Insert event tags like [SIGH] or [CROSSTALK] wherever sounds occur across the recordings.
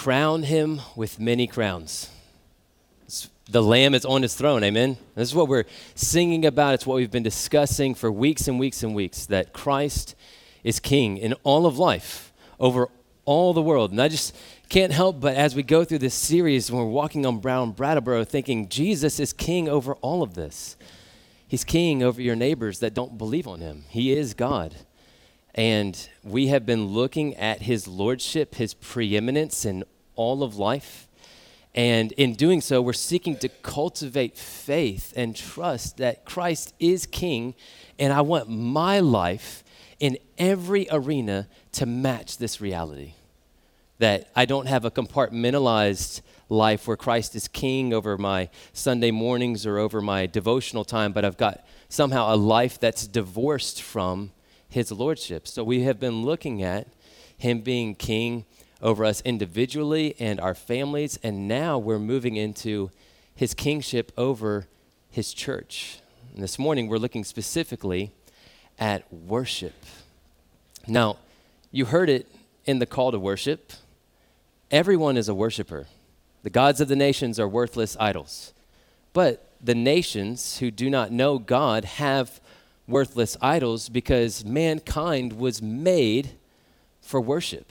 crown him with many crowns. The Lamb is on his throne, amen? This is what we're singing about. It's what we've been discussing for weeks and weeks and weeks that Christ is king in all of life over all the world. And I just can't help but as we go through this series, when we're walking on Brown Brattleboro, thinking Jesus is king over all of this. He's king over your neighbors that don't believe on him. He is God. And we have been looking at his lordship, his preeminence in all of life. And in doing so, we're seeking to cultivate faith and trust that Christ is king. And I want my life in every arena to match this reality. That I don't have a compartmentalized life where Christ is king over my Sunday mornings or over my devotional time, but I've got somehow a life that's divorced from his lordship. So we have been looking at him being king over us individually and our families, and now we're moving into his kingship over his church. And this morning we're looking specifically at worship. Now, you heard it in the call to worship. Everyone is a worshiper. The gods of the nations are worthless idols. But the nations who do not know God have worthless idols because mankind was made for worship.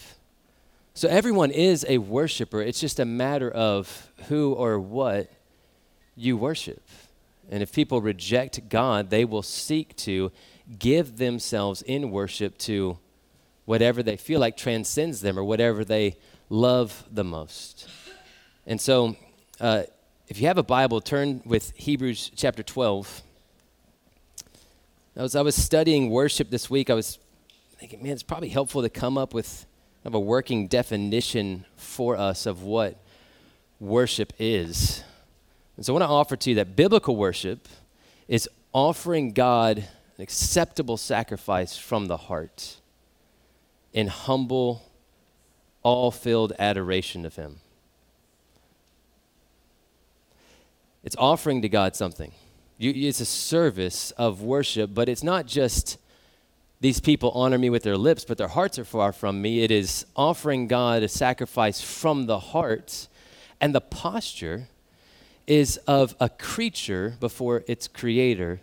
So everyone is a worshiper. It's just a matter of who or what you worship. And if people reject God, they will seek to give themselves in worship to whatever they feel like transcends them or whatever they love the most. And so, uh, if you have a Bible, turn with Hebrews chapter 12. As I was studying worship this week, I was thinking, man, it's probably helpful to come up with kind of a working definition for us of what worship is. And so I want to offer to you that biblical worship is offering God an acceptable sacrifice from the heart in humble, all filled adoration of Him. It's offering to God something. You, it's a service of worship, but it's not just these people honor me with their lips, but their hearts are far from me. It is offering God a sacrifice from the heart, and the posture is of a creature before its creator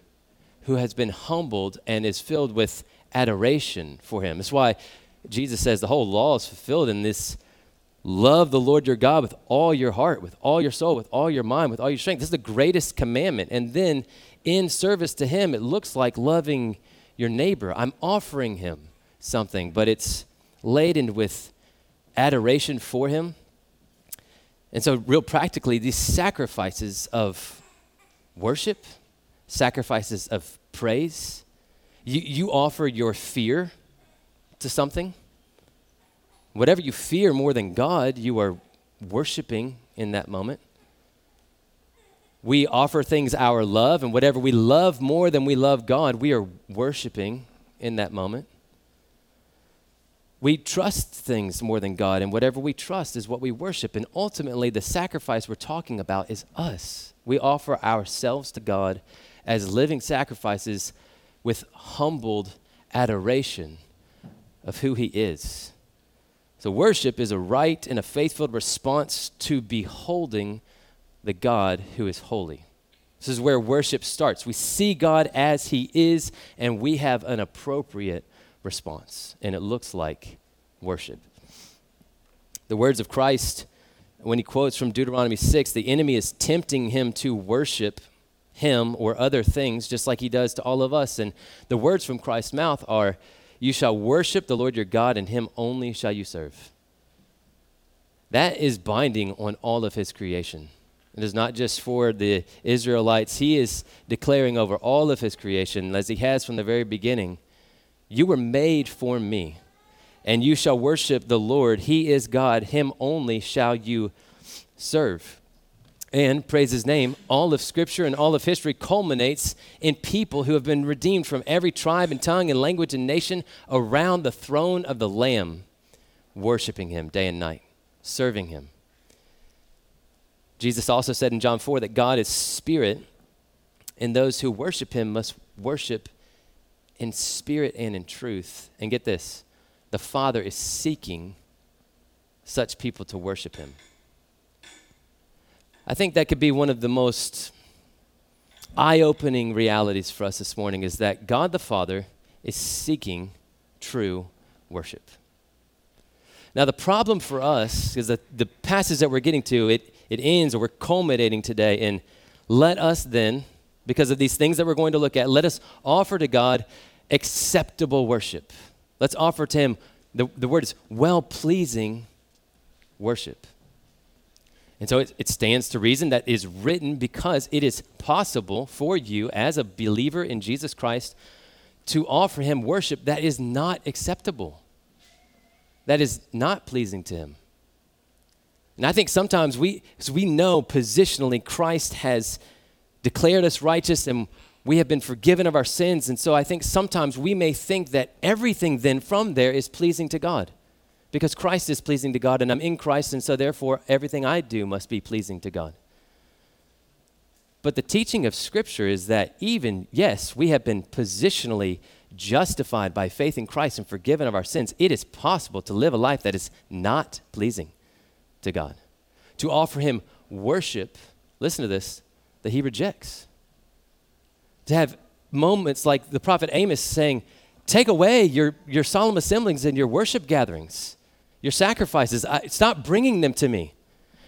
who has been humbled and is filled with adoration for him. That's why Jesus says the whole law is fulfilled in this Love the Lord your God with all your heart, with all your soul, with all your mind, with all your strength. This is the greatest commandment. And then in service to Him, it looks like loving your neighbor. I'm offering Him something, but it's laden with adoration for Him. And so, real practically, these sacrifices of worship, sacrifices of praise, you, you offer your fear to something Whatever you fear more than God, you are worshiping in that moment. We offer things our love, and whatever we love more than we love God, we are worshiping in that moment. We trust things more than God, and whatever we trust is what we worship. And ultimately, the sacrifice we're talking about is us. We offer ourselves to God as living sacrifices with humbled adoration of who He is. So, worship is a right and a faithful response to beholding the God who is holy. This is where worship starts. We see God as He is, and we have an appropriate response, and it looks like worship. The words of Christ, when he quotes from Deuteronomy 6, the enemy is tempting him to worship him or other things, just like he does to all of us. And the words from Christ's mouth are, you shall worship the Lord your God, and him only shall you serve. That is binding on all of his creation. It is not just for the Israelites. He is declaring over all of his creation, as he has from the very beginning You were made for me, and you shall worship the Lord. He is God. Him only shall you serve and praise his name, all of scripture and all of history culminates in people who have been redeemed from every tribe and tongue and language and nation around the throne of the Lamb, worshiping him day and night, serving him. Jesus also said in John 4 that God is spirit, and those who worship him must worship in spirit and in truth. And get this the Father is seeking such people to worship him. I think that could be one of the most eye opening realities for us this morning is that God the Father is seeking true worship. Now, the problem for us is that the passage that we're getting to, it, it ends or we're culminating today in let us then, because of these things that we're going to look at, let us offer to God acceptable worship. Let's offer to Him, the, the word is well pleasing worship. And so it, it, stands to reason that is written because it is possible for you as a believer in Jesus Christ to offer him worship that is not acceptable, that is not pleasing to him. And I think sometimes we, as we know positionally, Christ has declared us righteous and we have been forgiven of our sins. And so I think sometimes we may think that everything then from there is pleasing to God because Christ is pleasing to God and I'm in Christ, and so therefore everything I do must be pleasing to God. But the teaching of Scripture is that even, yes, we have been positionally justified by faith in Christ and forgiven of our sins. It is possible to live a life that is not pleasing to God, to offer Him worship, listen to this, that He rejects. To have moments like the prophet Amos saying, Take away your, your solemn assemblies and your worship gatherings your sacrifices. I, stop bringing them to me.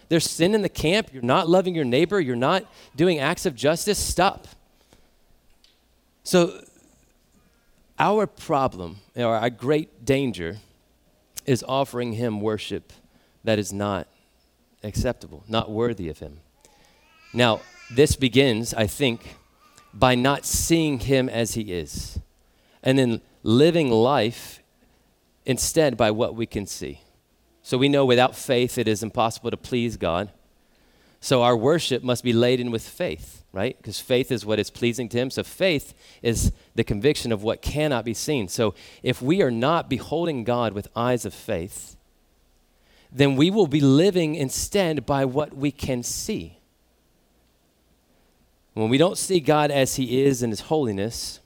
There's sin in the camp. You're not loving your neighbor. You're not doing acts of justice. Stop. So, our problem, or our great danger, is offering him worship that is not acceptable, not worthy of him. Now, this begins, I think, by not seeing him as he is, and then living life instead by what we can see. So we know without faith it is impossible to please God. So our worship must be laden with faith, right? Because faith is what is pleasing to Him. So faith is the conviction of what cannot be seen. So if we are not beholding God with eyes of faith, then we will be living instead by what we can see. When we don't see God as He is in His holiness,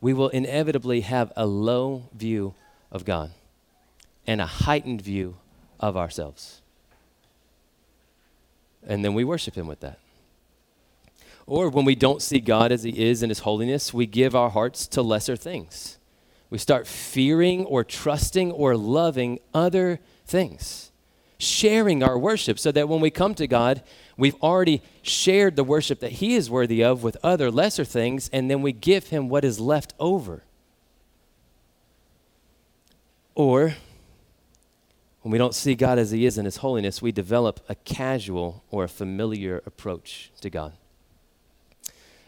we will inevitably have a low view of God and a heightened view of ourselves. And then we worship Him with that. Or when we don't see God as He is in His holiness, we give our hearts to lesser things. We start fearing or trusting or loving other things, sharing our worship so that when we come to God, we've already shared the worship that He is worthy of with other lesser things, and then we give Him what is left over. Or when we don't see God as He is in His holiness, we develop a casual or a familiar approach to God.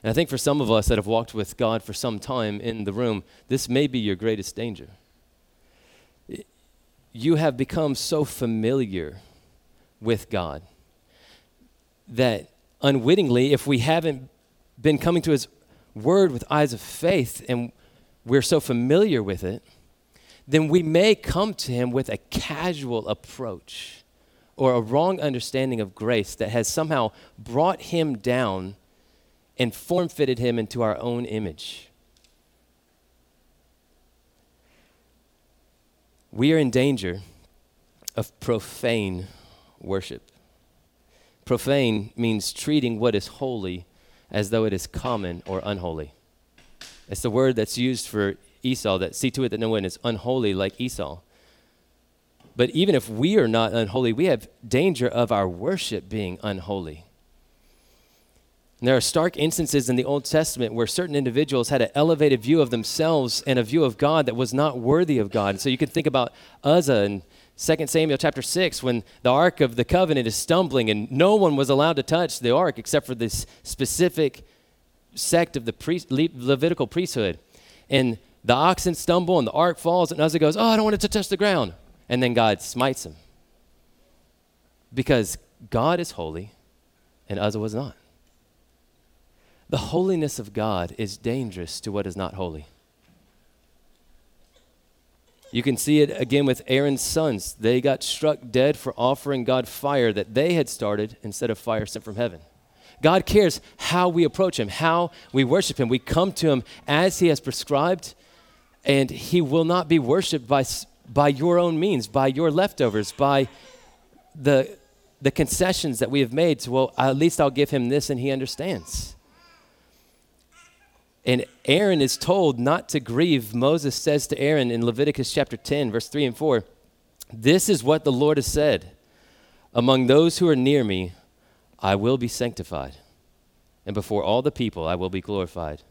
And I think for some of us that have walked with God for some time in the room, this may be your greatest danger. You have become so familiar with God that unwittingly, if we haven't been coming to His Word with eyes of faith and we're so familiar with it, then we may come to him with a casual approach or a wrong understanding of grace that has somehow brought him down and form fitted him into our own image. We are in danger of profane worship. Profane means treating what is holy as though it is common or unholy. It's the word that's used for Esau, that see to it that no one is unholy like Esau. But even if we are not unholy, we have danger of our worship being unholy. And there are stark instances in the Old Testament where certain individuals had an elevated view of themselves and a view of God that was not worthy of God. So you can think about Uzzah in 2 Samuel chapter 6 when the Ark of the Covenant is stumbling and no one was allowed to touch the Ark except for this specific sect of the priest, Levitical priesthood. And the oxen stumble and the ark falls, and Uzzah goes, Oh, I don't want it to touch the ground. And then God smites him. Because God is holy and Uzzah was not. The holiness of God is dangerous to what is not holy. You can see it again with Aaron's sons. They got struck dead for offering God fire that they had started instead of fire sent from heaven. God cares how we approach Him, how we worship Him. We come to Him as He has prescribed and he will not be worshiped by, by your own means, by your leftovers, by the, the concessions that we have made to, well, at least I'll give him this and he understands. And Aaron is told not to grieve. Moses says to Aaron in Leviticus chapter 10, verse 3 and 4, This is what the Lord has said Among those who are near me, I will be sanctified, and before all the people, I will be glorified.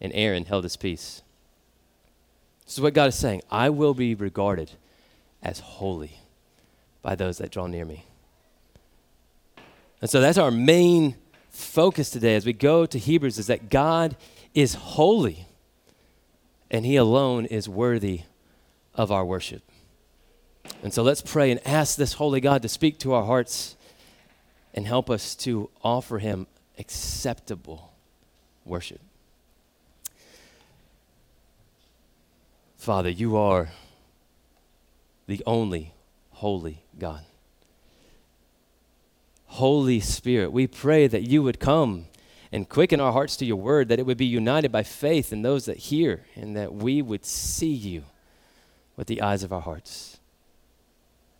And Aaron held his peace. This is what God is saying I will be regarded as holy by those that draw near me. And so that's our main focus today as we go to Hebrews is that God is holy and he alone is worthy of our worship. And so let's pray and ask this holy God to speak to our hearts and help us to offer him acceptable worship. Father, you are the only holy God. Holy Spirit, we pray that you would come and quicken our hearts to your word, that it would be united by faith in those that hear, and that we would see you with the eyes of our hearts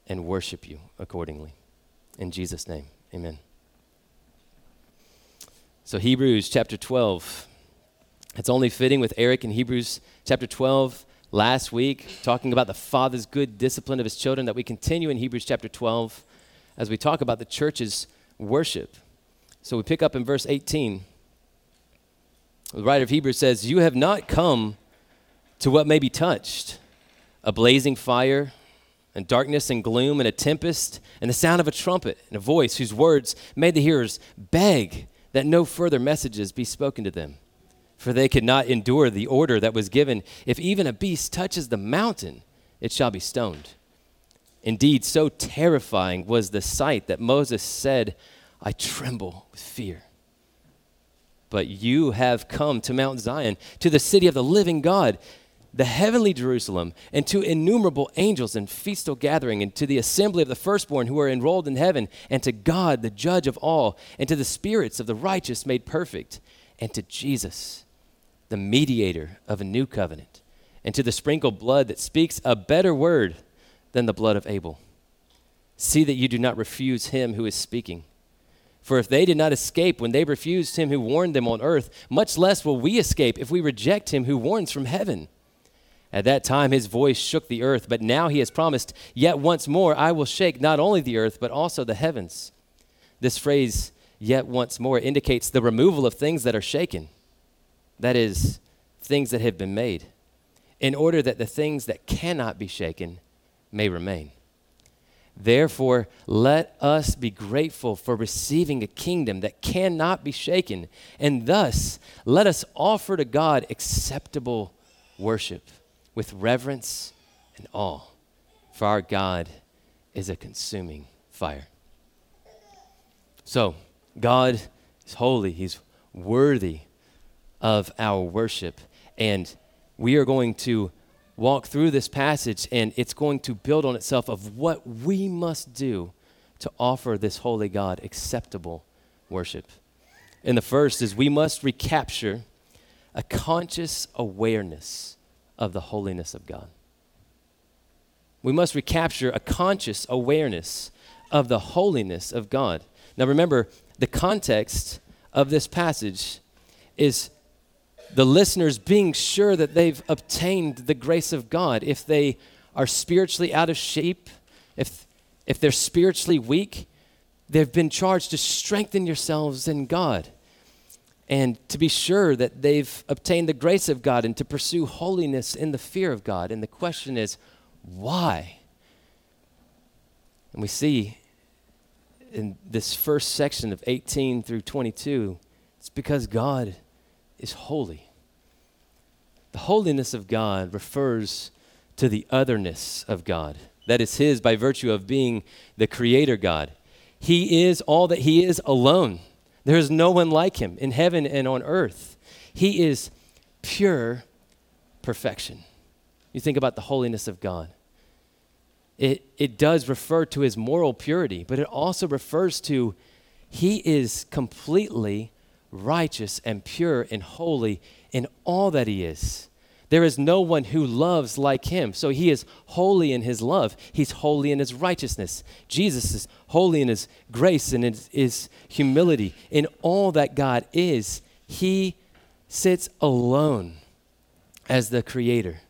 and worship you accordingly. In Jesus' name, amen. So, Hebrews chapter 12. It's only fitting with Eric in Hebrews chapter 12 last week, talking about the Father's good discipline of his children, that we continue in Hebrews chapter 12 as we talk about the church's worship. So we pick up in verse 18. The writer of Hebrews says, You have not come to what may be touched a blazing fire, and darkness and gloom, and a tempest, and the sound of a trumpet, and a voice whose words made the hearers beg that no further messages be spoken to them for they could not endure the order that was given if even a beast touches the mountain, it shall be stoned. Indeed, so terrifying was the sight that Moses said, I tremble with fear. But you have come to Mount Zion, to the city of the living God, the heavenly Jerusalem, and to innumerable angels in feastal gathering, and to the assembly of the firstborn who are enrolled in heaven, and to God, the judge of all, and to the spirits of the righteous made perfect, and to Jesus the mediator of a new covenant, and to the sprinkled blood that speaks a better word than the blood of Abel. See that you do not refuse him who is speaking. For if they did not escape when they refused him who warned them on earth, much less will we escape if we reject him who warns from heaven. At that time his voice shook the earth, but now he has promised, Yet once more I will shake not only the earth, but also the heavens. This phrase, yet once more, indicates the removal of things that are shaken that is, things that have been made, in order that the things that cannot be shaken may remain. Therefore, let us be grateful for receiving a kingdom that cannot be shaken, and thus let us offer to God acceptable worship with reverence and awe, for our God is a consuming fire. So, God is holy, He's worthy of our worship. And we are going to walk through this passage, and it's going to build on itself of what we must do to offer this holy God acceptable worship. And the first is we must recapture a conscious awareness of the holiness of God. We must recapture a conscious awareness of the holiness of God. Now remember, the context of this passage is the listeners being sure that they've obtained the grace of God. If they are spiritually out of shape, if, if they're spiritually weak, they've been charged to strengthen yourselves in God and to be sure that they've obtained the grace of God and to pursue holiness in the fear of God. And the question is, why? And we see in this first section of 18 through 22, it's because God is holy. The holiness of God refers to the otherness of God. That is His by virtue of being the Creator God. He is all that He is alone. There is no one like Him in heaven and on earth. He is pure perfection. You think about the holiness of God. It, it does refer to his moral purity, but it also refers to he is completely righteous and pure and holy in all that he is. There is no one who loves like him. So he is holy in his love. He's holy in his righteousness. Jesus is holy in his grace and in his humility. In all that God is, he sits alone as the creator.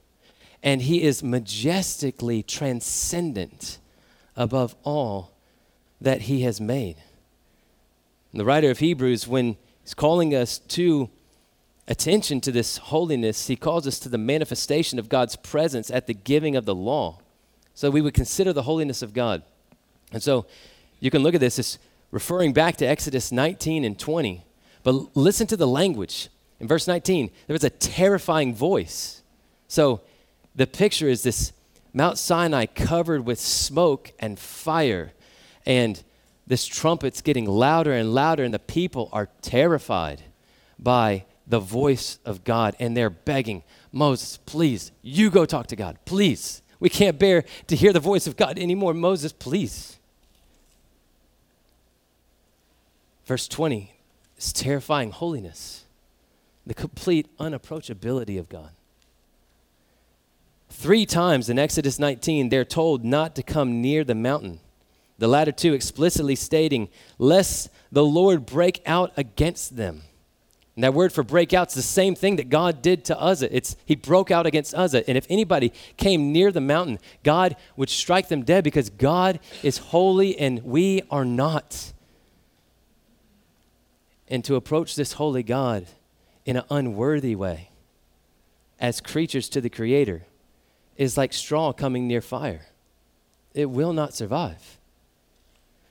And he is majestically transcendent above all that he has made. And the writer of Hebrews, when he's calling us to attention to this holiness, he calls us to the manifestation of God's presence at the giving of the law. So we would consider the holiness of God. And so you can look at this as referring back to Exodus 19 and 20. But listen to the language. In verse 19, there was a terrifying voice. So the picture is this Mount Sinai covered with smoke and fire. And this trumpet's getting louder and louder, and the people are terrified by the voice of God, and they're begging, Moses, please, you go talk to God, please. We can't bear to hear the voice of God anymore. Moses, please. Verse 20 is terrifying holiness, the complete unapproachability of God. Three times in Exodus 19, they're told not to come near the mountain. The latter two explicitly stating, lest the Lord break out against them. And that word for break out is the same thing that God did to Uzzah. It's he broke out against Uzzah. And if anybody came near the mountain, God would strike them dead because God is holy and we are not. And to approach this holy God in an unworthy way as creatures to the Creator is like straw coming near fire. It will not survive.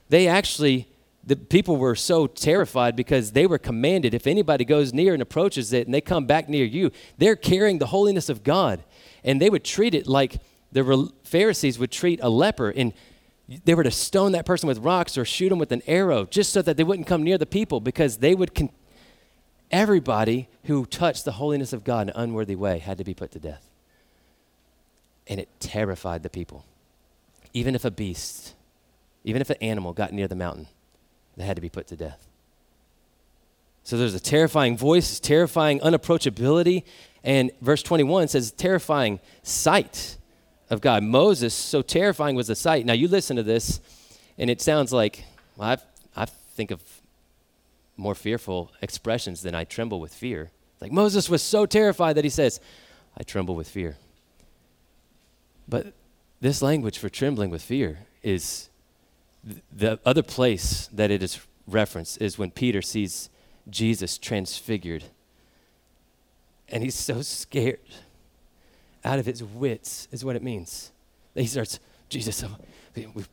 They actually the people were so terrified because they were commanded if anybody goes near and approaches it and they come back near you, they're carrying the holiness of God. And they would treat it like the Pharisees would treat a leper. And they were to stone that person with rocks or shoot him with an arrow just so that they wouldn't come near the people because they would. Con- everybody who touched the holiness of God in an unworthy way had to be put to death. And it terrified the people. Even if a beast, even if an animal got near the mountain, they had to be put to death. So there's a terrifying voice, terrifying unapproachability, and verse 21 says terrifying sight of God. Moses, so terrifying was the sight. Now you listen to this, and it sounds like well, I've, I think of more fearful expressions than I tremble with fear. Like Moses was so terrified that he says, I tremble with fear. But this language for trembling with fear is the other place that it is referenced is when Peter sees Jesus transfigured. And he's so scared, out of his wits, is what it means. He starts, Jesus, oh,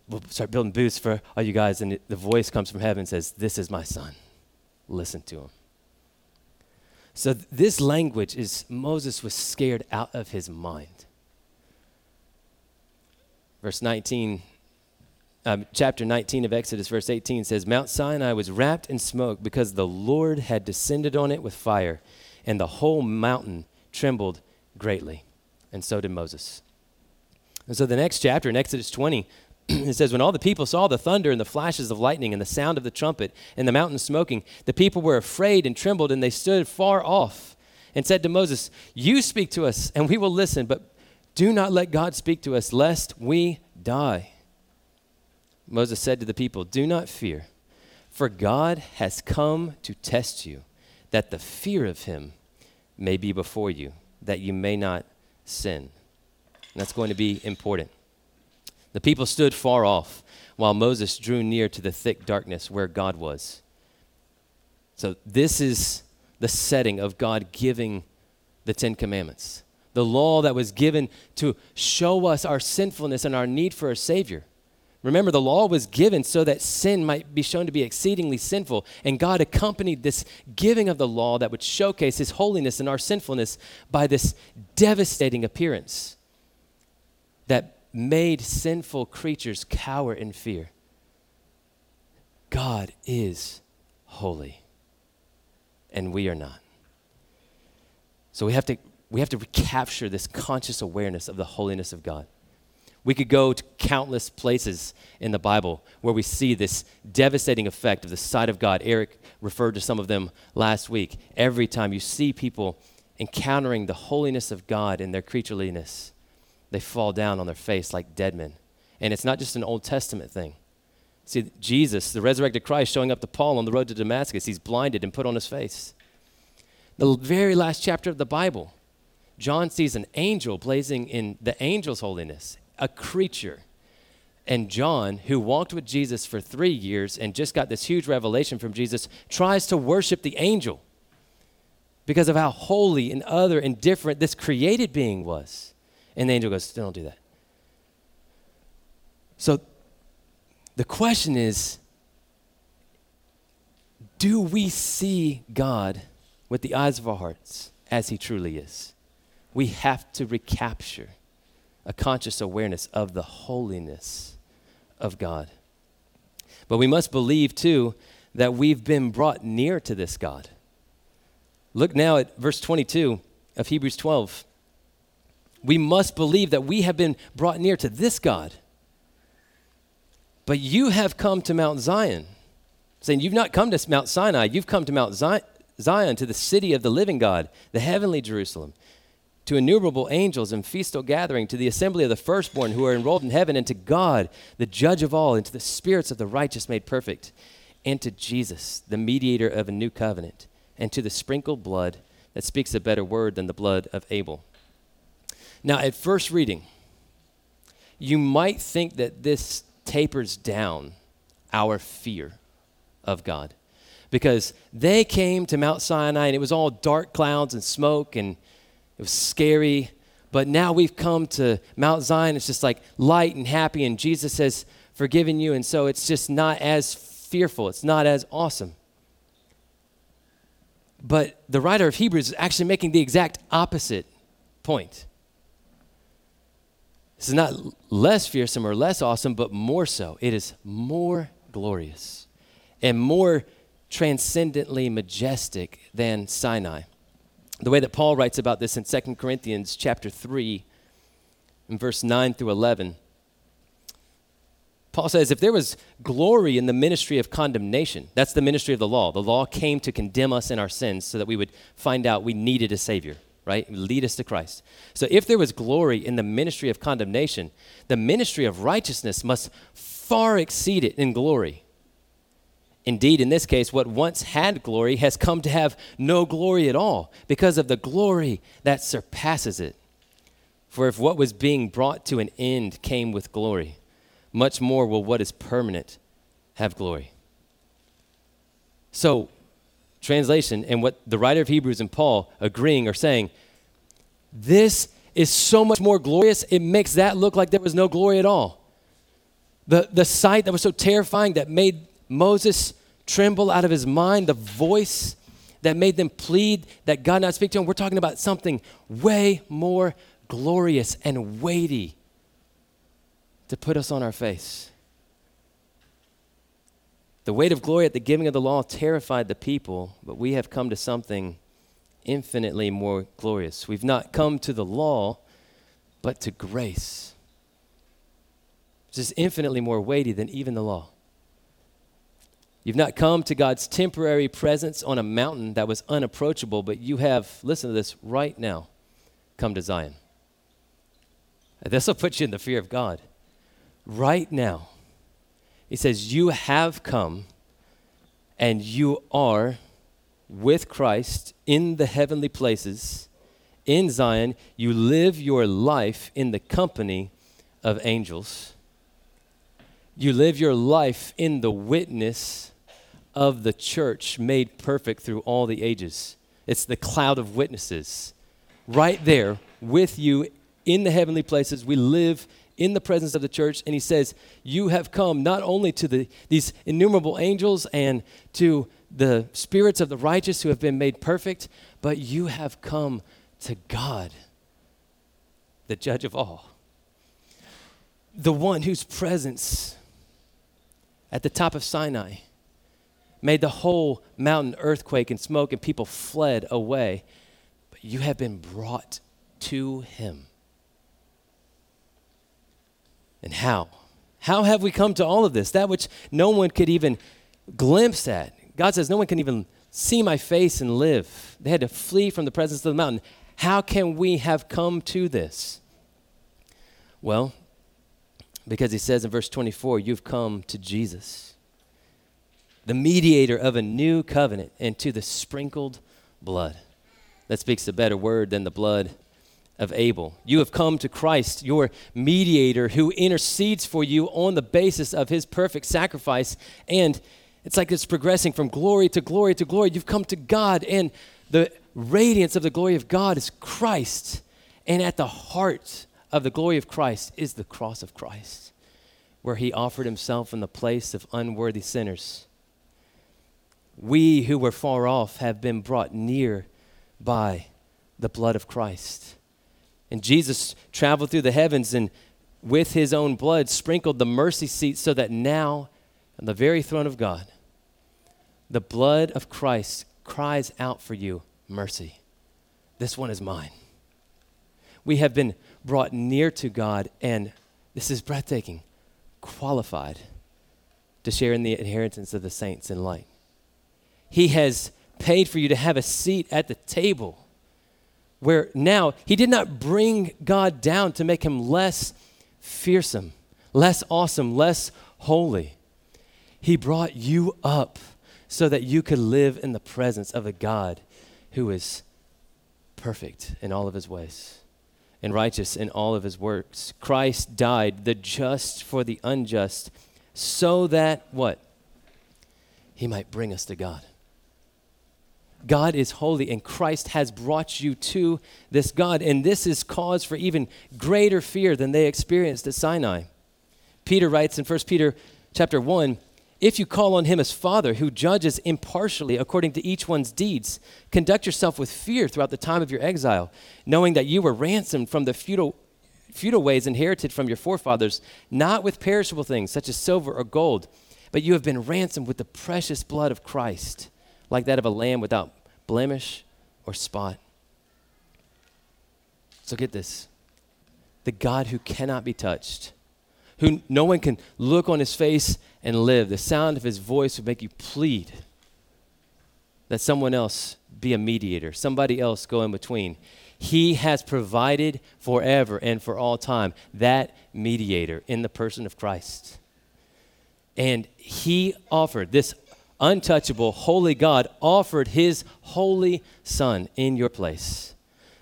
we'll start building booths for all you guys. And the voice comes from heaven and says, This is my son. Listen to him. So, this language is Moses was scared out of his mind. Verse 19 um, chapter 19 of Exodus, verse 18 says, Mount Sinai was wrapped in smoke because the Lord had descended on it with fire, and the whole mountain trembled greatly. And so did Moses. And so the next chapter in Exodus 20, [CLEARS THROAT] it says, When all the people saw the thunder and the flashes of lightning and the sound of the trumpet and the mountain smoking, the people were afraid and trembled, and they stood far off and said to Moses, You speak to us, and we will listen, but do not let God speak to us, lest we die. Moses said to the people, Do not fear, for God has come to test you, that the fear of him may be before you, that you may not sin. And that's going to be important. The people stood far off while Moses drew near to the thick darkness where God was. So, this is the setting of God giving the Ten Commandments, the law that was given to show us our sinfulness and our need for a Savior. Remember, the law was given so that sin might be shown to be exceedingly sinful. And God accompanied this giving of the law that would showcase His holiness and our sinfulness by this devastating appearance that made sinful creatures cower in fear. God is holy, and we are not. So we have to, we have to recapture this conscious awareness of the holiness of God. We could go to countless places in the Bible where we see this devastating effect of the sight of God. Eric referred to some of them last week. Every time you see people encountering the holiness of God in their creatureliness, they fall down on their face like dead men. And it's not just an Old Testament thing. See, Jesus, the resurrected Christ, showing up to Paul on the road to Damascus, he's blinded and put on his face. The very last chapter of the Bible, John sees an angel blazing in the angel's holiness, a creature. And John, who walked with Jesus for three years and just got this huge revelation from Jesus, tries to worship the angel because of how holy and other and different this created being was. And the angel goes, Don't do that. So the question is do we see God with the eyes of our hearts as He truly is? We have to recapture a conscious awareness of the holiness of God. But we must believe, too, that we've been brought near to this God. Look now at verse 22 of Hebrews 12. We must believe that we have been brought near to this God. But you have come to Mount Zion, saying, You've not come to Mount Sinai, you've come to Mount Zion, to the city of the living God, the heavenly Jerusalem, to innumerable angels and festal gathering, to the assembly of the firstborn who are enrolled in heaven, and to God, the judge of all, and to the spirits of the righteous made perfect, and to Jesus, the mediator of a new covenant, and to the sprinkled blood that speaks a better word than the blood of Abel. Now, at first reading, you might think that this tapers down our fear of God. Because they came to Mount Sinai and it was all dark clouds and smoke and it was scary. But now we've come to Mount Zion. It's just like light and happy, and Jesus has forgiven you. And so it's just not as fearful, it's not as awesome. But the writer of Hebrews is actually making the exact opposite point. This is not less fearsome or less awesome, but more so. It is more glorious and more transcendently majestic than Sinai. The way that Paul writes about this in 2 Corinthians chapter 3 in verse 9 through 11. Paul says, if there was glory in the ministry of condemnation, that's the ministry of the law. The law came to condemn us in our sins so that we would find out we needed a Savior right? Lead us to Christ. So if there was glory in the ministry of condemnation, the ministry of righteousness must far exceed it in glory. Indeed, in this case, what once had glory has come to have no glory at all because of the glory that surpasses it. For if what was being brought to an end came with glory, much more will what is permanent have glory. So, translation and what the writer of Hebrews and Paul agreeing are saying, this is so much more glorious, it makes that look like there was no glory at all. The, the sight that was so terrifying that made Moses tremble out of his mind, the voice that made them plead that God not speak to him, we're talking about something way more glorious and weighty to put us on our face. The weight of glory at the giving of the law terrified the people, but we have come to something infinitely more glorious. We've not come to the law, but to grace. This is infinitely more weighty than even the law. You've not come to God's temporary presence on a mountain that was unapproachable, but you have, listen to this, right now, come to Zion. This will put you in the fear of God. Right now, he says, You have come and you are with Christ in the heavenly places in Zion. You live your life in the company of angels. You live your life in the witness of the church made perfect through all the ages. It's the cloud of witnesses right there with you in the heavenly places. We live in the presence of the church, and he says, You have come not only to the, these innumerable angels and to the spirits of the righteous who have been made perfect, but you have come to God, the judge of all, the one whose presence at the top of Sinai made the whole mountain earthquake and smoke, and people fled away. But you have been brought to him and how? How have we come to all of this? That which no one could even glimpse at. God says no one can even see my face and live. They had to flee from the presence of the mountain. How can we have come to this? Well, because he says in verse 24, you've come to Jesus, the mediator of a new covenant, and to the sprinkled blood. That speaks a better word than the blood of Abel. You have come to Christ, your mediator, who intercedes for you on the basis of his perfect sacrifice. And it's like it's progressing from glory to glory to glory. You've come to God, and the radiance of the glory of God is Christ. And at the heart of the glory of Christ is the cross of Christ, where he offered himself in the place of unworthy sinners. We who were far off have been brought near by the blood of Christ. And Jesus traveled through the heavens and with his own blood sprinkled the mercy seat so that now, on the very throne of God, the blood of Christ cries out for you mercy. This one is mine. We have been brought near to God, and this is breathtaking, qualified to share in the inheritance of the saints in light. He has paid for you to have a seat at the table where now he did not bring God down to make him less fearsome, less awesome, less holy. He brought you up so that you could live in the presence of a God who is perfect in all of his ways and righteous in all of his works. Christ died, the just for the unjust, so that what? He might bring us to God. God is holy, and Christ has brought you to this God. And this is cause for even greater fear than they experienced at Sinai. Peter writes in 1 Peter chapter 1 If you call on him as Father, who judges impartially according to each one's deeds, conduct yourself with fear throughout the time of your exile, knowing that you were ransomed from the futile, futile ways inherited from your forefathers, not with perishable things such as silver or gold, but you have been ransomed with the precious blood of Christ like that of a lamb without blemish or spot. So get this the God who cannot be touched, who no one can look on his face and live, the sound of his voice would make you plead that someone else be a mediator, somebody else go in between. He has provided forever and for all time that mediator in the person of Christ. And he offered this untouchable, holy God offered his holy Son in your place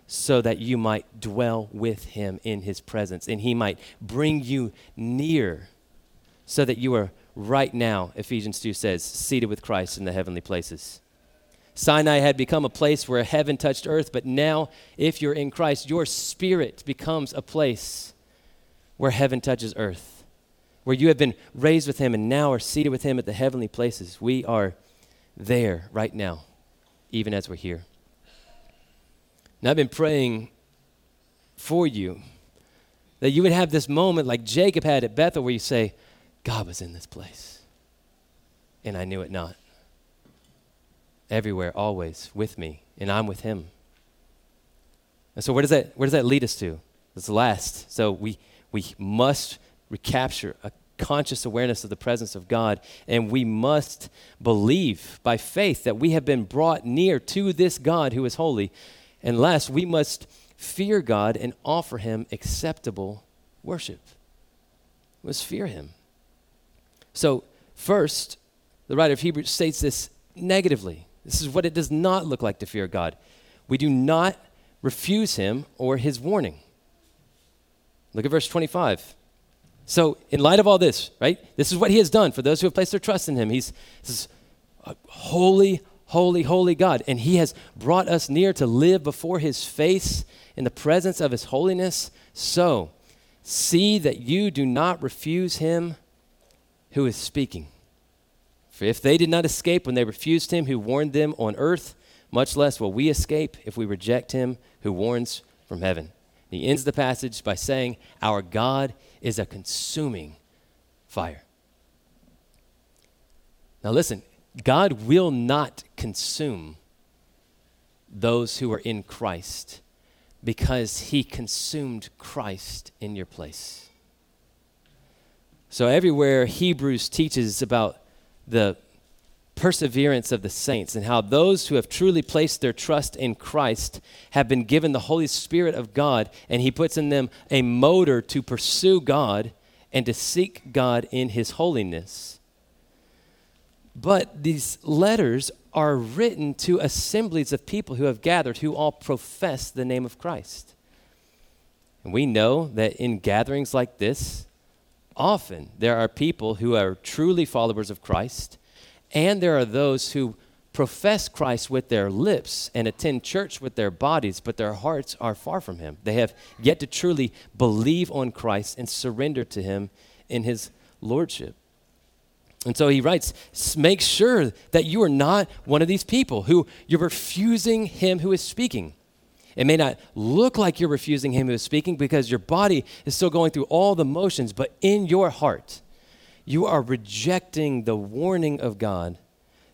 so that you might dwell with him in his presence and he might bring you near so that you are right now, Ephesians 2 says, seated with Christ in the heavenly places. Sinai had become a place where heaven touched earth, but now, if you're in Christ, your spirit becomes a place where heaven touches earth where you have been raised with him and now are seated with him at the heavenly places. We are there right now, even as we're here. Now, I've been praying for you that you would have this moment like Jacob had at Bethel where you say, God was in this place, and I knew it not. Everywhere, always with me, and I'm with him. And so, where does that, where does that lead us to? The last. So, we, we must recapture a conscious awareness of the presence of God. And we must believe by faith that we have been brought near to this God who is holy. And last, we must fear God and offer him acceptable worship. We must fear him. So, first, the writer of Hebrews states this negatively. This is what it does not look like to fear God. We do not refuse him or his warning. Look at verse 25. So, in light of all this, right, this is what he has done for those who have placed their trust in him. He's this holy, holy, holy God, and he has brought us near to live before his face in the presence of his holiness. So, see that you do not refuse him who is speaking. For if they did not escape when they refused him who warned them on earth, much less will we escape if we reject him who warns from heaven. He ends the passage by saying, Our God is a consuming fire. Now, listen, God will not consume those who are in Christ because he consumed Christ in your place. So, everywhere Hebrews teaches about the perseverance of the saints and how those who have truly placed their trust in Christ have been given the Holy Spirit of God, and He puts in them a motor to pursue God and to seek God in His holiness. But these letters are written to assemblies of people who have gathered who all profess the name of Christ. And we know that in gatherings like this, often there are people who are truly followers of Christ, and there are those who profess Christ with their lips and attend church with their bodies, but their hearts are far from Him. They have yet to truly believe on Christ and surrender to Him in His Lordship. And so he writes, make sure that you are not one of these people who you're refusing him who is speaking. It may not look like you're refusing him who is speaking because your body is still going through all the motions, but in your heart, you are rejecting the warning of God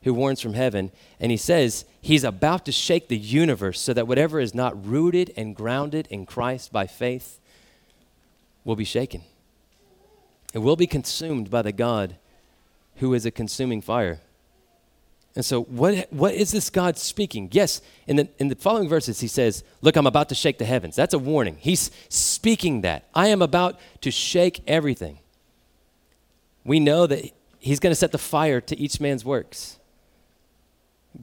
who warns from heaven. And he says he's about to shake the universe so that whatever is not rooted and grounded in Christ by faith will be shaken. It will be consumed by the God who is a consuming fire. And so, what, what is this God speaking? Yes, in the, in the following verses, he says, Look, I'm about to shake the heavens. That's a warning. He's speaking that. I am about to shake everything. We know that he's going to set the fire to each man's works.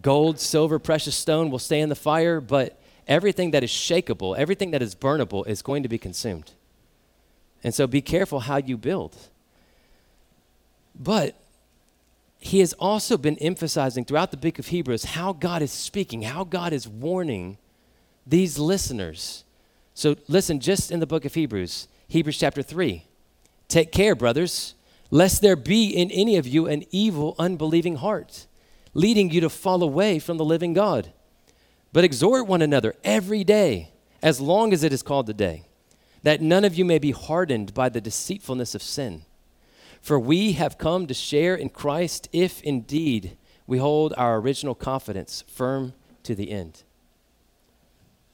Gold, silver, precious stone will stay in the fire, but everything that is shakable, everything that is burnable, is going to be consumed. And so, be careful how you build. But he has also been emphasizing throughout the book of Hebrews how God is speaking, how God is warning these listeners. So listen, just in the book of Hebrews, Hebrews chapter 3. Take care, brothers, lest there be in any of you an evil, unbelieving heart, leading you to fall away from the living God. But exhort one another every day, as long as it is called today, that none of you may be hardened by the deceitfulness of sin. For we have come to share in Christ if indeed we hold our original confidence firm to the end.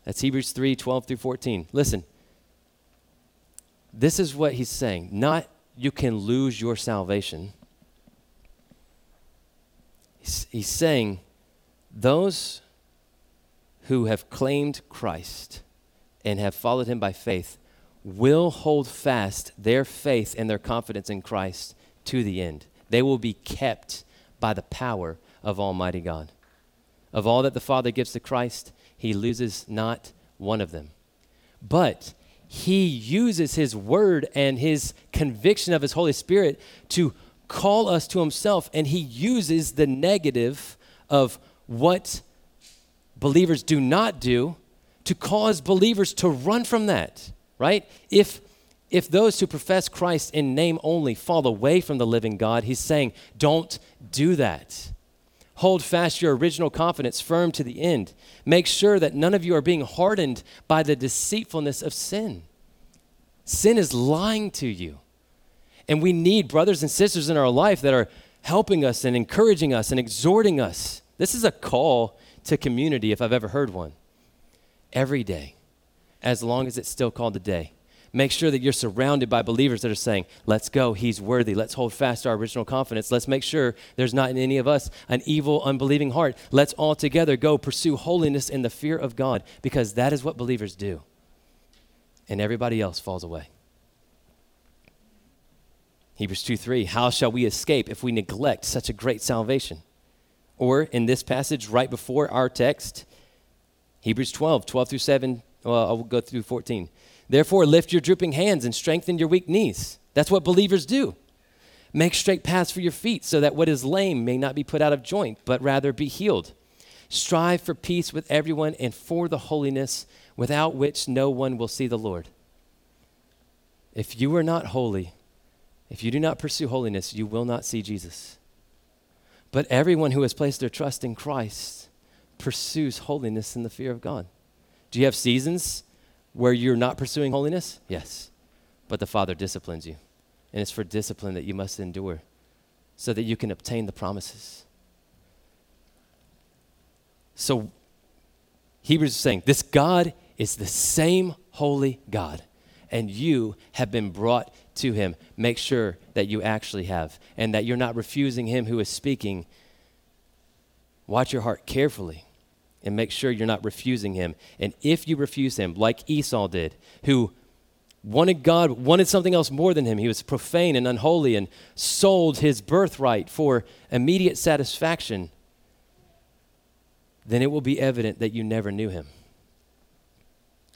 That's Hebrews 3 12 through 14. Listen, this is what he's saying. Not you can lose your salvation. He's, saying those who have claimed Christ and have followed him by faith will hold fast their faith and their confidence in Christ to the end. They will be kept by the power of Almighty God. Of all that the Father gives to Christ, he loses not one of them. But he uses his word and his conviction of his Holy Spirit to call us to himself, and he uses the negative of what believers do not do to cause believers to run from that right? If if those who profess Christ in name only fall away from the living God, he's saying, don't do that. Hold fast your original confidence firm to the end. Make sure that none of you are being hardened by the deceitfulness of sin. Sin is lying to you. And we need brothers and sisters in our life that are helping us and encouraging us and exhorting us. This is a call to community, if I've ever heard one. Every day as long as it's still called a day. Make sure that you're surrounded by believers that are saying, Let's go, he's worthy. Let's hold fast to our original confidence. Let's make sure there's not in any of us an evil, unbelieving heart. Let's all together go pursue holiness in the fear of God because that is what believers do. And everybody else falls away. Hebrews 2 3, how shall we escape if we neglect such a great salvation? Or in this passage right before our text, Hebrews 12, 12 through 7, well, I'll go through 14. Therefore, lift your drooping hands and strengthen your weak knees. That's what believers do. Make straight paths for your feet so that what is lame may not be put out of joint, but rather be healed. Strive for peace with everyone and for the holiness without which no one will see the Lord. If you are not holy, if you do not pursue holiness, you will not see Jesus. But everyone who has placed their trust in Christ pursues holiness in the fear of God. Do you have seasons where you're not pursuing holiness? Yes. But the Father disciplines you. And it's for discipline that you must endure so that you can obtain the promises. So, Hebrews is saying this God is the same holy God, and you have been brought to him. Make sure that you actually have, and that you're not refusing him who is speaking Watch your heart carefully and make sure you're not refusing him. And if you refuse him, like Esau did, who wanted God, wanted something else more than him, he was profane and unholy and sold his birthright for immediate satisfaction, then it will be evident that you never knew him.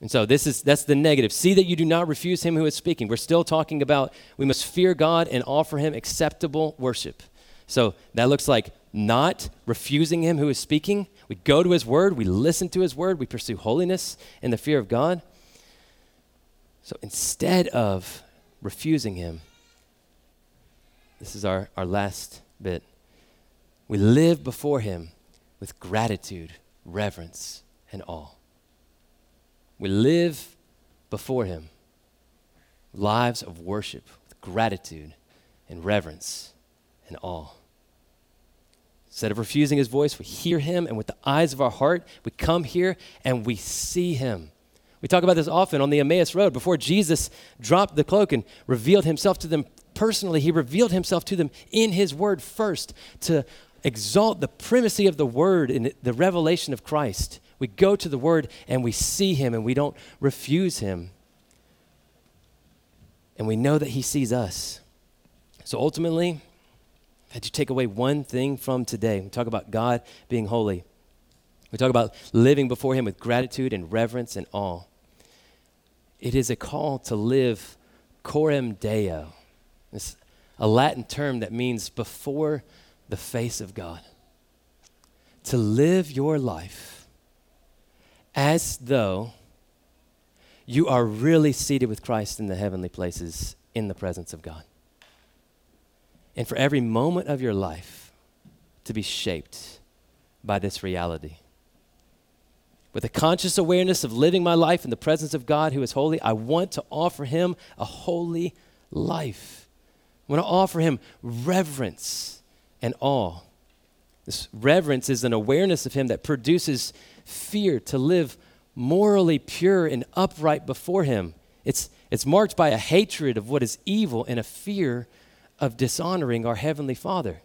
And so this is that's the negative. See that you do not refuse him who is speaking. We're still talking about we must fear God and offer him acceptable worship. So that looks like not refusing him who is speaking. We go to his word, we listen to his word, we pursue holiness and the fear of God. So instead of refusing him, this is our, our last bit. We live before him with gratitude, reverence, and awe. We live before him lives of worship with gratitude and reverence and awe. Instead of refusing his voice, we hear him, and with the eyes of our heart, we come here and we see him. We talk about this often on the Emmaus Road. Before Jesus dropped the cloak and revealed himself to them personally, he revealed himself to them in his word first to exalt the primacy of the word in the revelation of Christ. We go to the word and we see him and we don't refuse him. And we know that he sees us. So ultimately, had you take away one thing from today, we talk about God being holy. We talk about living before Him with gratitude and reverence and awe. It is a call to live coram deo. It's a Latin term that means before the face of God. To live your life as though you are really seated with Christ in the heavenly places in the presence of God and for every moment of your life to be shaped by this reality. With a conscious awareness of living my life in the presence of God who is holy, I want to offer him a holy life. I want to offer him reverence and awe. This reverence is an awareness of him that produces fear to live morally pure and upright before him. It's, it's marked by a hatred of what is evil and a fear of dishonoring our Heavenly Father.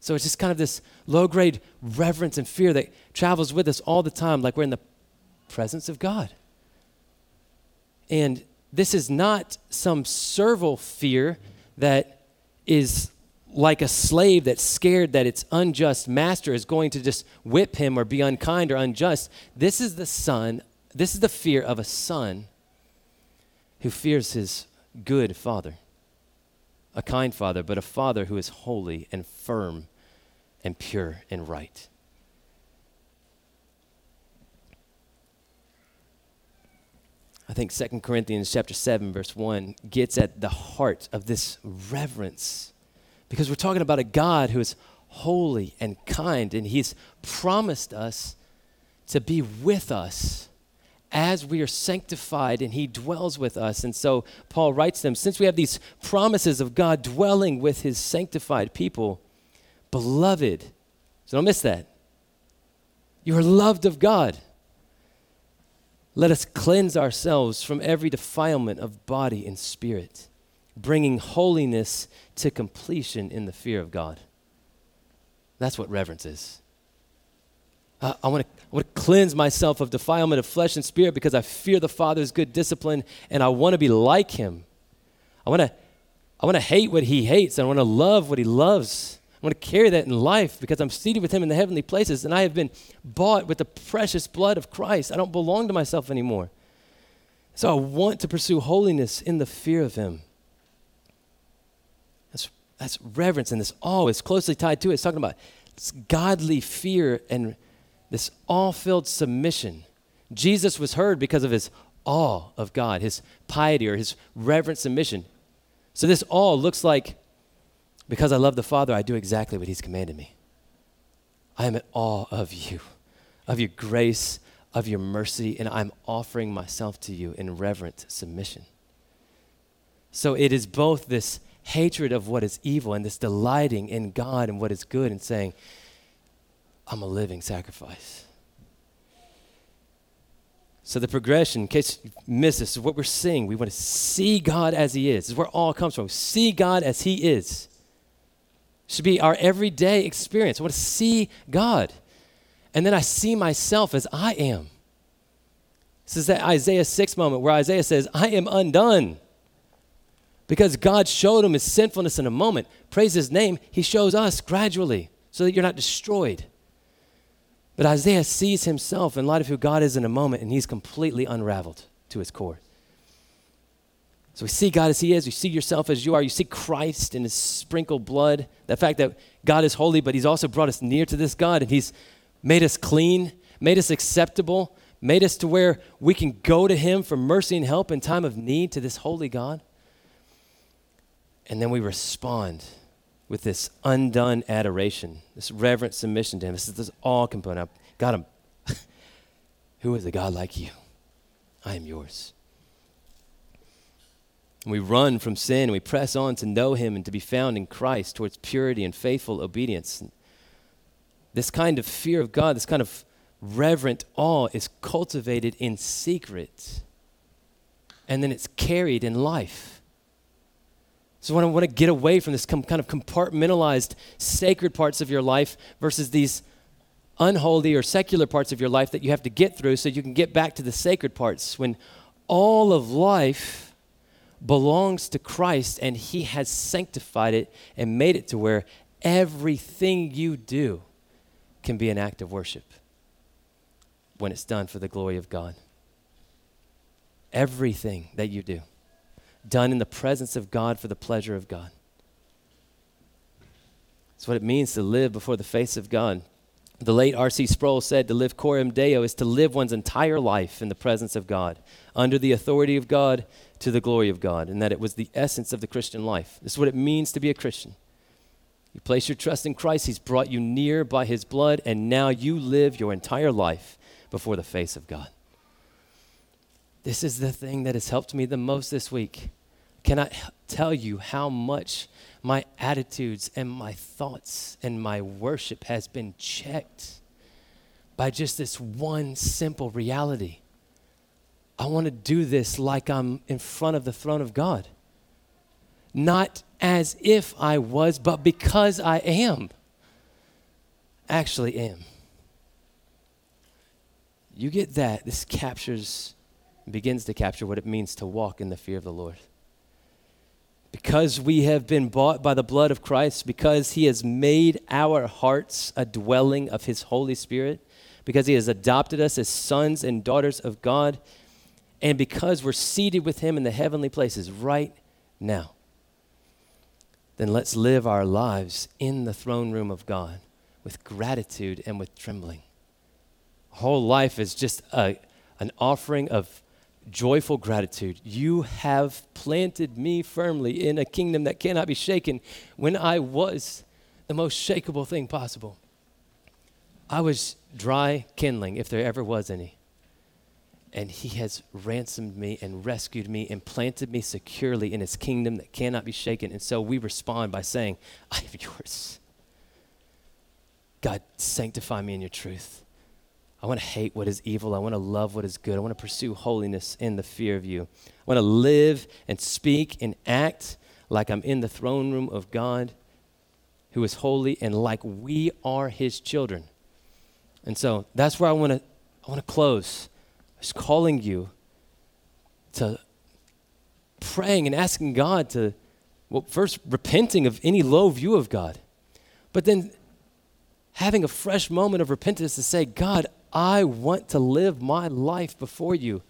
So it's just kind of this low grade reverence and fear that travels with us all the time, like we're in the presence of God. And this is not some servile fear that is like a slave that's scared that its unjust master is going to just whip him or be unkind or unjust. This is the son, this is the fear of a son who fears his good father a kind father, but a father who is holy and firm and pure and right. I think 2 Corinthians chapter 7 verse 1 gets at the heart of this reverence because we're talking about a God who is holy and kind and he's promised us to be with us as we are sanctified and he dwells with us. And so Paul writes them since we have these promises of God dwelling with his sanctified people, beloved, so don't miss that. You are loved of God. Let us cleanse ourselves from every defilement of body and spirit, bringing holiness to completion in the fear of God. That's what reverence is. Uh, I want to cleanse myself of defilement of flesh and spirit because I fear the Father's good discipline and I want to be like him. I want to I want to hate what he hates. and I want to love what he loves. I want to carry that in life because I'm seated with him in the heavenly places and I have been bought with the precious blood of Christ. I don't belong to myself anymore. So I want to pursue holiness in the fear of him. That's, that's reverence and this awe is closely tied to it. It's talking about godly fear and this awe filled submission. Jesus was heard because of his awe of God, his piety or his reverent submission. So this awe looks like because I love the Father, I do exactly what he's commanded me. I am in awe of you, of your grace, of your mercy, and I'm offering myself to you in reverent submission. So it is both this hatred of what is evil and this delighting in God and what is good and saying, I'm a living sacrifice. So the progression, in case you miss this, is what we're seeing. We want to see God as He is. This is where all comes from. See God as He is. should be our everyday experience. I want to see God. And then I see myself as I am. This is that Isaiah 6 moment where Isaiah says, I am undone. Because God showed him his sinfulness in a moment. Praise his name. He shows us gradually so that you're not destroyed. But Isaiah sees himself in light of who God is in a moment, and he's completely unraveled to his core. So we see God as He is. You see yourself as you are. You see Christ in His sprinkled blood. The fact that God is holy, but He's also brought us near to this God and He's made us clean, made us acceptable, made us to where we can go to Him for mercy and help in time of need to this holy God. And then we respond with this undone adoration, this reverent submission to Him. This is this all component. God, I'm, [LAUGHS] who is a God like you? I am yours. And we run from sin and we press on to know Him and to be found in Christ towards purity and faithful obedience. This kind of fear of God, this kind of reverent awe is cultivated in secret and then it's carried in life. So when I want to get away from this com- kind of compartmentalized sacred parts of your life versus these unholy or secular parts of your life that you have to get through so you can get back to the sacred parts when all of life belongs to Christ and He has sanctified it and made it to where everything you do can be an act of worship when it's done for the glory of God. Everything that you do, done in the presence of God for the pleasure of God. That's what it means to live before the face of God. The late R.C. Sproul said to live coram deo is to live one's entire life in the presence of God, under the authority of God, to the glory of God, and that it was the essence of the Christian life. This is what it means to be a Christian. You place your trust in Christ, He's brought you near by His blood, and now you live your entire life before the face of God. This is the thing that has helped me the most this week. Cannot tell you how much my attitudes and my thoughts and my worship has been checked by just this one simple reality. I want to do this like I'm in front of the throne of God. Not as if I was, but because I am. Actually, am. You get that, this captures, begins to capture what it means to walk in the fear of the Lord. Because we have been bought by the blood of Christ, because He has made our hearts a dwelling of His Holy Spirit, because He has adopted us as sons and daughters of God, and because we're seated with Him in the heavenly places right now, then let's live our lives in the throne room of God with gratitude and with trembling. Whole life is just a, an offering of joyful gratitude. You have planted me firmly in a kingdom that cannot be shaken when I was the most shakable thing possible. I was dry kindling, if there ever was any. And he has ransomed me and rescued me and planted me securely in his kingdom that cannot be shaken. And so we respond by saying, I am yours. God, sanctify me in your truth. I want to hate what is evil. I want to love what is good. I want to pursue holiness in the fear of you. I want to live and speak and act like I'm in the throne room of God who is holy and like we are his children. And so that's where I want to I want to close. Just calling you to praying and asking God to well first repenting of any low view of God. But then having a fresh moment of repentance to say, God, I want to live my life before you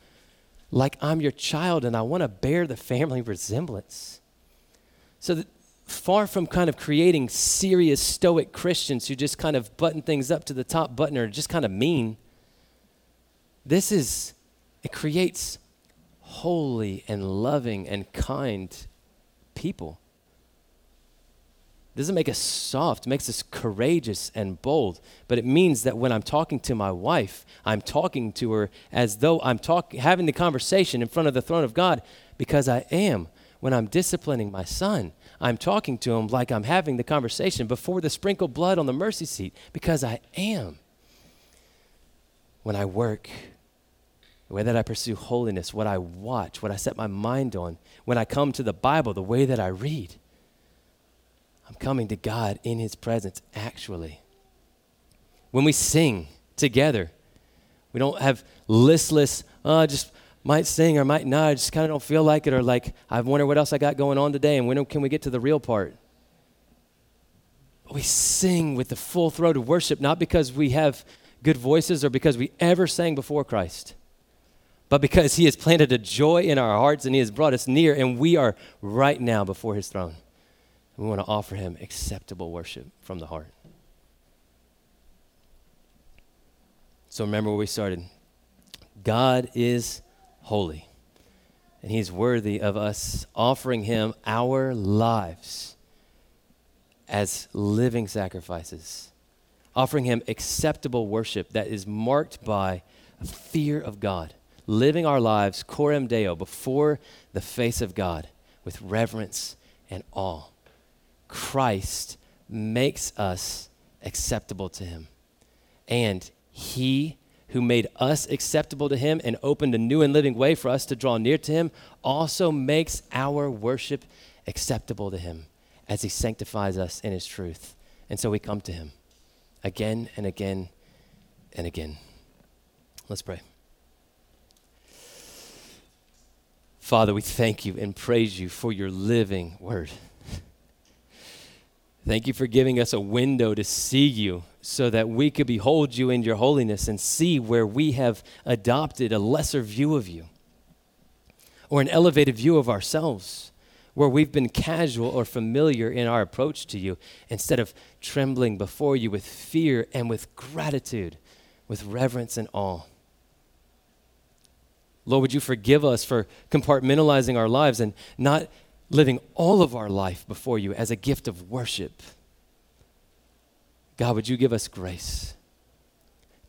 like I'm your child and I want to bear the family resemblance. So that far from kind of creating serious stoic Christians who just kind of button things up to the top button or just kind of mean, this is, it creates holy and loving and kind people doesn't make us soft, it makes us courageous and bold. But it means that when I'm talking to my wife, I'm talking to her as though I'm talk- having the conversation in front of the throne of God because I am. When I'm disciplining my son, I'm talking to him like I'm having the conversation before the sprinkled blood on the mercy seat because I am. When I work, the way that I pursue holiness, what I watch, what I set my mind on, when I come to the Bible, the way that I read I'm coming to God in His presence, actually. When we sing together, we don't have listless, oh, I just might sing or might not. I just kind of don't feel like it, or like, I wonder what else I got going on today, and when can we get to the real part? We sing with the full throat of worship, not because we have good voices or because we ever sang before Christ, but because He has planted a joy in our hearts and He has brought us near, and we are right now before His throne. We want to offer Him acceptable worship from the heart. So remember where we started. God is holy, and He's worthy of us offering Him our lives as living sacrifices, offering Him acceptable worship that is marked by a fear of God, living our lives coram deo before the face of God with reverence and awe. Christ makes us acceptable to Him. And He who made us acceptable to Him and opened a new and living way for us to draw near to Him also makes our worship acceptable to Him as He sanctifies us in His truth. And so we come to Him again and again and again. Let's pray. Father, we thank you and praise you for your living word. Thank you for giving us a window to see you so that we could behold you in your holiness and see where we have adopted a lesser view of you or an elevated view of ourselves where we've been casual or familiar in our approach to you instead of trembling before you with fear and with gratitude, with reverence and awe. Lord, would you forgive us for compartmentalizing our lives and not living all of our life before you as a gift of worship? God, would you give us grace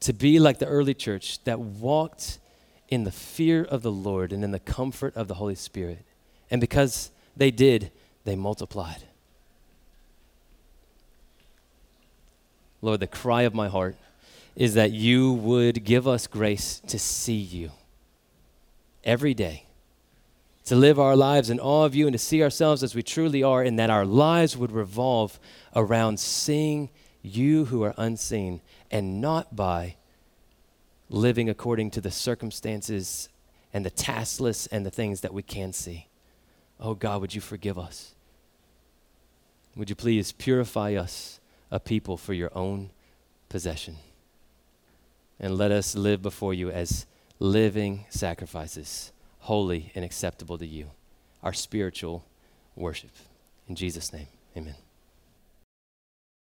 to be like the early church that walked in the fear of the Lord and in the comfort of the Holy Spirit? And because they did, they multiplied. Lord, the cry of my heart is that you would give us grace to see you every day, to live our lives in awe of you and to see ourselves as we truly are, and that our lives would revolve around seeing you who are unseen and not by living according to the circumstances and the task taskless and the things that we can see. Oh God, would you forgive us? Would you please purify us, a people, for your own possession? And let us live before you as living sacrifices, holy and acceptable to you, our spiritual worship. In Jesus' name, amen.